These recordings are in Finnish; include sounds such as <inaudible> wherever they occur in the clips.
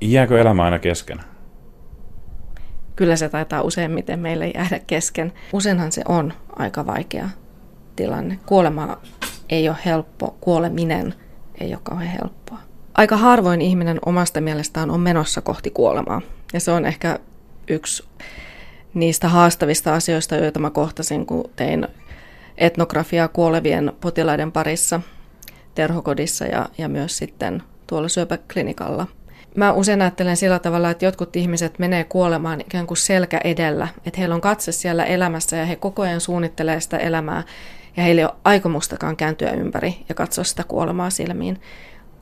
Jääkö elämä aina kesken? Kyllä se taitaa useimmiten meille jäädä kesken. Useinhan se on aika vaikea tilanne. Kuolema ei ole helppo, kuoleminen ei ole kauhean helppoa. Aika harvoin ihminen omasta mielestään on menossa kohti kuolemaa. Ja se on ehkä yksi niistä haastavista asioista, joita mä kohtasin, kun tein etnografiaa kuolevien potilaiden parissa terhokodissa ja, ja myös sitten tuolla syöpäklinikalla. Mä usein ajattelen sillä tavalla, että jotkut ihmiset menee kuolemaan ikään kuin selkä edellä, että heillä on katse siellä elämässä ja he koko ajan suunnittelee sitä elämää ja heillä ei ole aikomustakaan kääntyä ympäri ja katsoa sitä kuolemaa silmiin.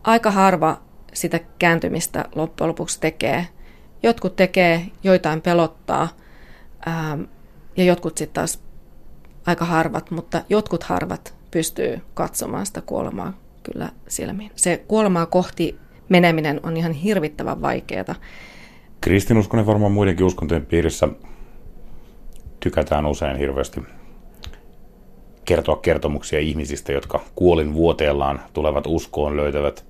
Aika harva sitä kääntymistä loppujen lopuksi tekee. Jotkut tekee, joitain pelottaa ja jotkut sitten taas aika harvat, mutta jotkut harvat pystyy katsomaan sitä kuolemaa kyllä silmiin. Se kuolemaa kohti meneminen on ihan hirvittävän vaikeaa. Kristinuskonen varmaan muidenkin uskontojen piirissä tykätään usein hirveästi kertoa kertomuksia ihmisistä, jotka kuolin vuoteellaan tulevat uskoon, löytävät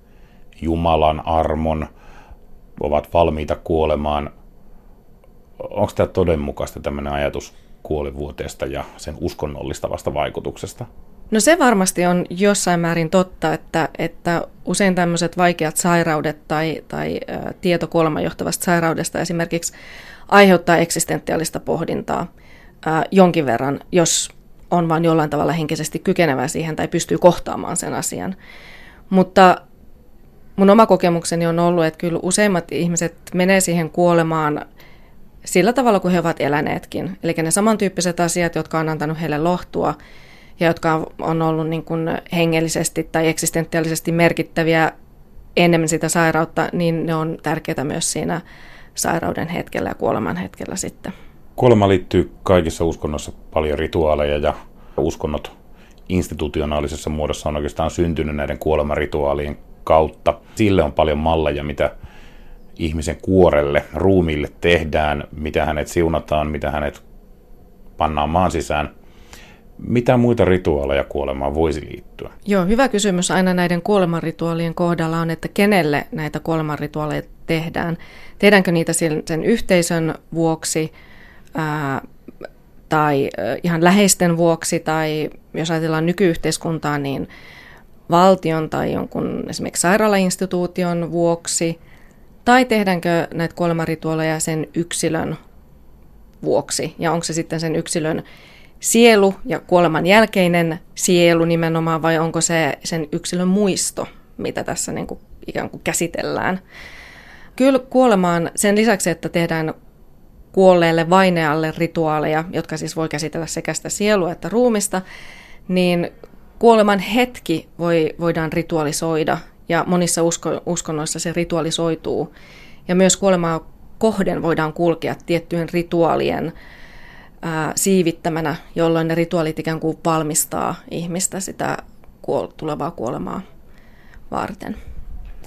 Jumalan armon, ovat valmiita kuolemaan. Onko tämä todenmukaista tämmöinen ajatus kuolivuoteesta ja sen uskonnollistavasta vaikutuksesta? No se varmasti on jossain määrin totta, että, että usein tämmöiset vaikeat sairaudet tai, tai ä, tieto kuolemanjohtavasta sairaudesta esimerkiksi aiheuttaa eksistentiaalista pohdintaa ä, jonkin verran, jos on vain jollain tavalla henkisesti kykenevä siihen tai pystyy kohtaamaan sen asian. Mutta mun oma kokemukseni on ollut, että kyllä useimmat ihmiset menee siihen kuolemaan sillä tavalla kuin he ovat eläneetkin. Eli ne samantyyppiset asiat, jotka on antanut heille lohtua ja jotka on ollut niin kuin hengellisesti tai eksistentiaalisesti merkittäviä enemmän sitä sairautta, niin ne on tärkeitä myös siinä sairauden hetkellä ja kuoleman hetkellä sitten. Kuolema liittyy kaikissa uskonnoissa paljon rituaaleja ja uskonnot institutionaalisessa muodossa on oikeastaan syntynyt näiden kuolemarituaalien kautta. Sille on paljon malleja, mitä ihmisen kuorelle, ruumiille tehdään, mitä hänet siunataan, mitä hänet pannaan maan sisään. Mitä muita rituaaleja kuolemaan voisi liittyä? Joo, hyvä kysymys aina näiden kuolemanrituaalien kohdalla on, että kenelle näitä kuolemanrituaaleja tehdään. Tehdäänkö niitä sen, yhteisön vuoksi ää, tai ihan läheisten vuoksi, tai jos ajatellaan nykyyhteiskuntaa, niin valtion tai jonkun esimerkiksi sairaalainstituution vuoksi, tai tehdäänkö näitä kuolemarituaaleja sen yksilön vuoksi, ja onko se sitten sen yksilön sielu ja kuoleman jälkeinen sielu nimenomaan, vai onko se sen yksilön muisto, mitä tässä niin kuin ikään kuin käsitellään. Kyllä kuolemaan sen lisäksi, että tehdään kuolleelle vainealle rituaaleja, jotka siis voi käsitellä sekä sitä sielua että ruumista, niin kuoleman hetki voi, voidaan ritualisoida ja monissa usko, uskonnoissa se ritualisoituu. Ja myös kuolemaa kohden voidaan kulkea tiettyjen rituaalien ää, siivittämänä, jolloin ne rituaalit ikään kuin valmistaa ihmistä sitä kuol- tulevaa kuolemaa varten.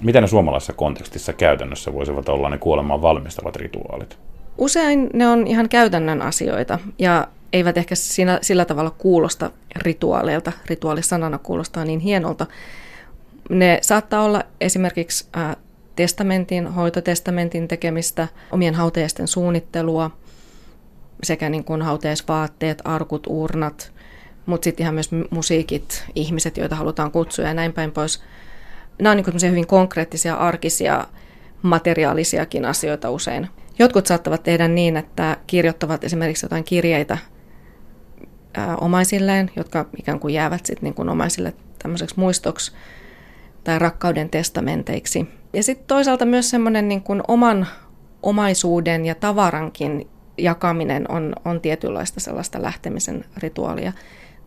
Mitä ne suomalaisessa kontekstissa käytännössä voisivat olla ne kuolemaan valmistavat rituaalit? Usein ne on ihan käytännön asioita ja eivät ehkä siinä, sillä tavalla kuulosta rituaaleilta. Rituaalisanana kuulostaa niin hienolta. Ne saattaa olla esimerkiksi testamentin, hoitotestamentin tekemistä, omien hautajaisten suunnittelua, sekä niin kuin hautajaisvaatteet, arkut, urnat, mutta sitten ihan myös musiikit, ihmiset, joita halutaan kutsua ja näin päin pois. Nämä on niin hyvin konkreettisia, arkisia, materiaalisiakin asioita usein. Jotkut saattavat tehdä niin, että kirjoittavat esimerkiksi jotain kirjeitä ää, omaisilleen, jotka ikään kuin jäävät sitten niin kuin omaisille tämmöiseksi muistoksi tai rakkauden testamenteiksi. Ja sitten toisaalta myös semmoinen niin oman omaisuuden ja tavarankin jakaminen on, on tietynlaista sellaista lähtemisen rituaalia.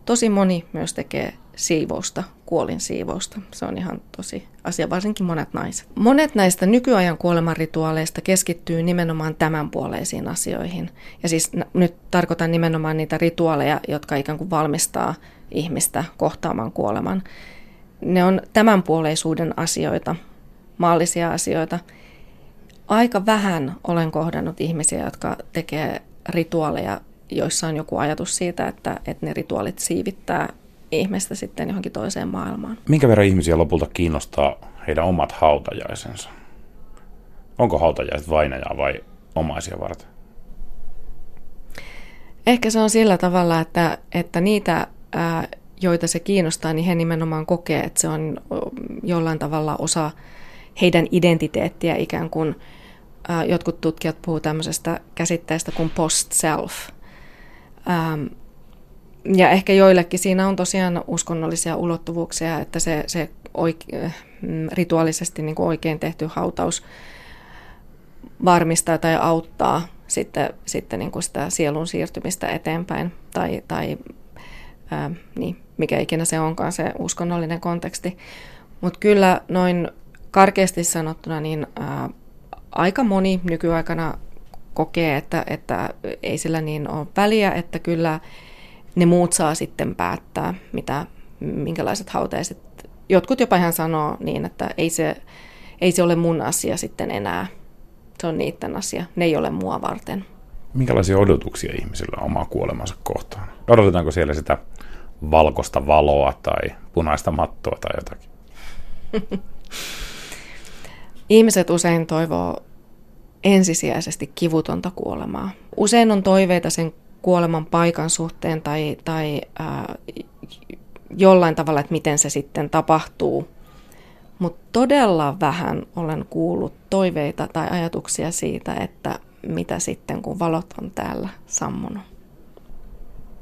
Tosi moni myös tekee siivousta, kuolin siivousta. Se on ihan tosi asia, varsinkin monet naiset. Monet näistä nykyajan kuolemanrituaaleista keskittyy nimenomaan tämänpuoleisiin asioihin. Ja siis nyt tarkoitan nimenomaan niitä rituaaleja, jotka ikään kuin valmistaa ihmistä kohtaamaan kuoleman. Ne on tämänpuoleisuuden asioita, maallisia asioita. Aika vähän olen kohdannut ihmisiä, jotka tekee rituaaleja, joissa on joku ajatus siitä, että, että ne rituaalit siivittää ihmistä sitten johonkin toiseen maailmaan. Minkä verran ihmisiä lopulta kiinnostaa heidän omat hautajaisensa? Onko hautajaiset vainajaa vai omaisia varten? Ehkä se on sillä tavalla, että, että niitä, joita se kiinnostaa, niin he nimenomaan kokee, että se on jollain tavalla osa heidän identiteettiä ikään kuin. Jotkut tutkijat puhuvat tämmöisestä käsitteestä kuin post-self. Ja ehkä joillekin siinä on tosiaan uskonnollisia ulottuvuuksia, että se, se oike, mm, rituaalisesti niin kuin oikein tehty hautaus varmistaa tai auttaa sitten, sitten niin kuin sitä sielun siirtymistä eteenpäin tai, tai ää, niin, mikä ikinä se onkaan se uskonnollinen konteksti. Mutta kyllä noin karkeasti sanottuna, niin ää, aika moni nykyaikana kokee, että, että ei sillä niin ole väliä, että kyllä ne muut saa sitten päättää, mitä, minkälaiset hautaiset. Jotkut jopa ihan sanoo niin, että ei se, ei se ole mun asia sitten enää. Se on niiden asia. Ne ei ole mua varten. Minkälaisia odotuksia ihmisillä on omaa kuolemansa kohtaan? Odotetaanko siellä sitä valkoista valoa tai punaista mattoa tai jotakin? <laughs> Ihmiset usein toivoo ensisijaisesti kivutonta kuolemaa. Usein on toiveita sen kuoleman paikan suhteen tai, tai ää, jollain tavalla, että miten se sitten tapahtuu. Mutta todella vähän olen kuullut toiveita tai ajatuksia siitä, että mitä sitten, kun valot on täällä sammunut.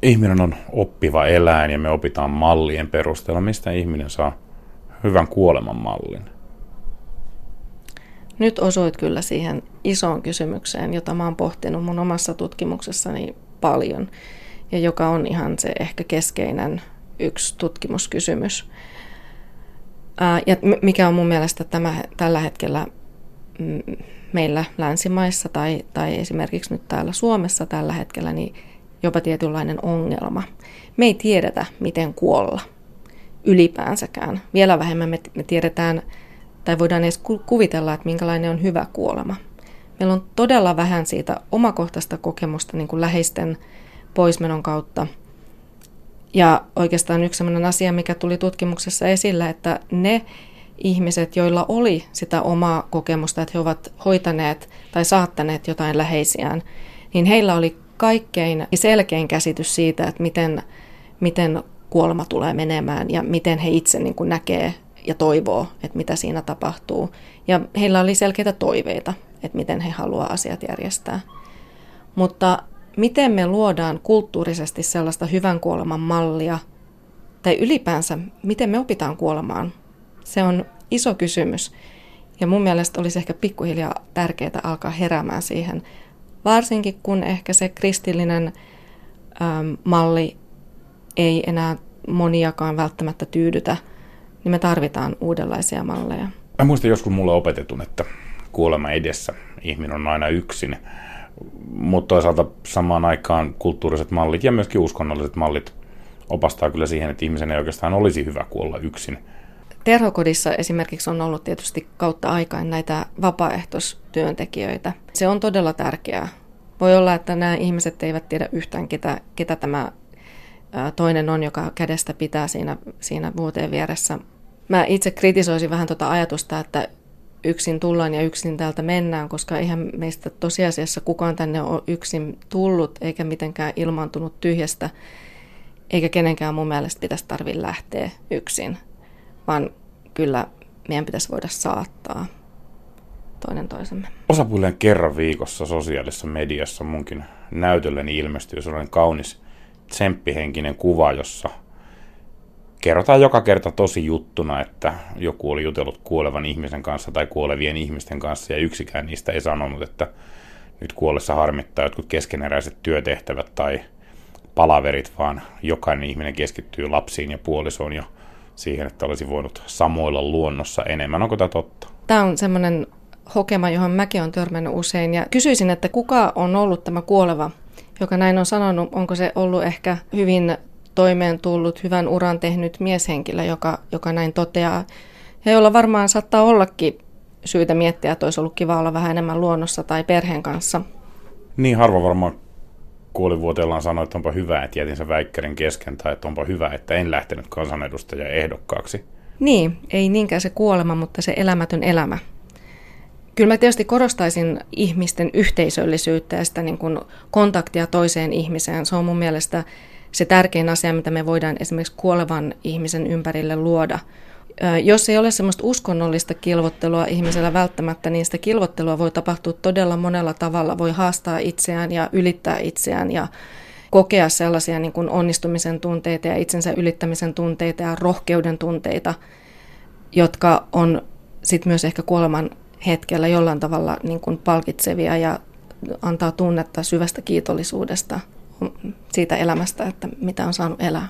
Ihminen on oppiva eläin ja me opitaan mallien perusteella. Mistä ihminen saa hyvän kuoleman mallin? Nyt osuit kyllä siihen isoon kysymykseen, jota mä oon pohtinut mun omassa tutkimuksessani paljon ja joka on ihan se ehkä keskeinen yksi tutkimuskysymys. Ja mikä on mun mielestä tämä, tällä hetkellä mm, meillä länsimaissa tai, tai esimerkiksi nyt täällä Suomessa tällä hetkellä, niin jopa tietynlainen ongelma. Me ei tiedetä, miten kuolla ylipäänsäkään. Vielä vähemmän me, me tiedetään tai voidaan edes kuvitella, että minkälainen on hyvä kuolema. Meillä on todella vähän siitä omakohtaista kokemusta niin kuin läheisten poismenon kautta. Ja oikeastaan yksi sellainen asia, mikä tuli tutkimuksessa esillä, että ne ihmiset, joilla oli sitä omaa kokemusta, että he ovat hoitaneet tai saattaneet jotain läheisiään, niin heillä oli kaikkein selkein käsitys siitä, että miten, miten kuolema tulee menemään ja miten he itse niin kuin näkee ja toivoo, että mitä siinä tapahtuu. Ja heillä oli selkeitä toiveita, että miten he haluaa asiat järjestää. Mutta miten me luodaan kulttuurisesti sellaista hyvän kuoleman mallia, tai ylipäänsä, miten me opitaan kuolemaan, se on iso kysymys. Ja mun mielestä olisi ehkä pikkuhiljaa tärkeää alkaa heräämään siihen, varsinkin kun ehkä se kristillinen malli ei enää moniakaan välttämättä tyydytä, niin me tarvitaan uudenlaisia malleja. Mä muistan joskus mulle opetetun, että kuolema edessä ihminen on aina yksin, mutta toisaalta samaan aikaan kulttuuriset mallit ja myöskin uskonnolliset mallit opastaa kyllä siihen, että ihmisen ei oikeastaan olisi hyvä kuolla yksin. Terhokodissa esimerkiksi on ollut tietysti kautta aikaan näitä vapaaehtoistyöntekijöitä. Se on todella tärkeää. Voi olla, että nämä ihmiset eivät tiedä yhtään, ketä, ketä tämä toinen on, joka kädestä pitää siinä, siinä vuoteen vieressä. Mä itse kritisoisin vähän tuota ajatusta, että yksin tullaan ja yksin täältä mennään, koska eihän meistä tosiasiassa kukaan tänne ole yksin tullut eikä mitenkään ilmaantunut tyhjästä, eikä kenenkään mun mielestä pitäisi tarvitse lähteä yksin, vaan kyllä meidän pitäisi voida saattaa toinen toisemme. Osapuilleen kerran viikossa sosiaalisessa mediassa munkin näytölleni ilmestyy sellainen kaunis tsemppihenkinen kuva, jossa kerrotaan joka kerta tosi juttuna, että joku oli jutellut kuolevan ihmisen kanssa tai kuolevien ihmisten kanssa ja yksikään niistä ei sanonut, että nyt kuollessa harmittaa jotkut keskeneräiset työtehtävät tai palaverit, vaan jokainen ihminen keskittyy lapsiin ja puolisoon ja siihen, että olisi voinut samoilla luonnossa enemmän. Onko tämä totta? Tämä on semmoinen hokema, johon mäkin olen törmännyt usein ja kysyisin, että kuka on ollut tämä kuoleva, joka näin on sanonut, onko se ollut ehkä hyvin toimeen tullut, hyvän uran tehnyt mieshenkilö, joka, joka näin toteaa. Ja jolla varmaan saattaa ollakin syytä miettiä, että olisi ollut kiva olla vähän enemmän luonnossa tai perheen kanssa. Niin harva varmaan kuolivuoteellaan sanoi, että onpa hyvä, että jätin sen väikkärin kesken, tai että onpa hyvä, että en lähtenyt kansanedustajan ehdokkaaksi. Niin, ei niinkään se kuolema, mutta se elämätön elämä. Kyllä mä tietysti korostaisin ihmisten yhteisöllisyyttä ja sitä niin kuin kontaktia toiseen ihmiseen. Se on mun mielestä se tärkein asia, mitä me voidaan esimerkiksi kuolevan ihmisen ympärille luoda. Jos ei ole semmoista uskonnollista kilvottelua ihmisellä välttämättä, niin sitä kilvottelua voi tapahtua todella monella tavalla. Voi haastaa itseään ja ylittää itseään ja kokea sellaisia niin kuin onnistumisen tunteita ja itsensä ylittämisen tunteita ja rohkeuden tunteita, jotka on sitten myös ehkä kuoleman hetkellä jollain tavalla niin kuin palkitsevia ja antaa tunnetta syvästä kiitollisuudesta siitä elämästä, että mitä on saanut elää.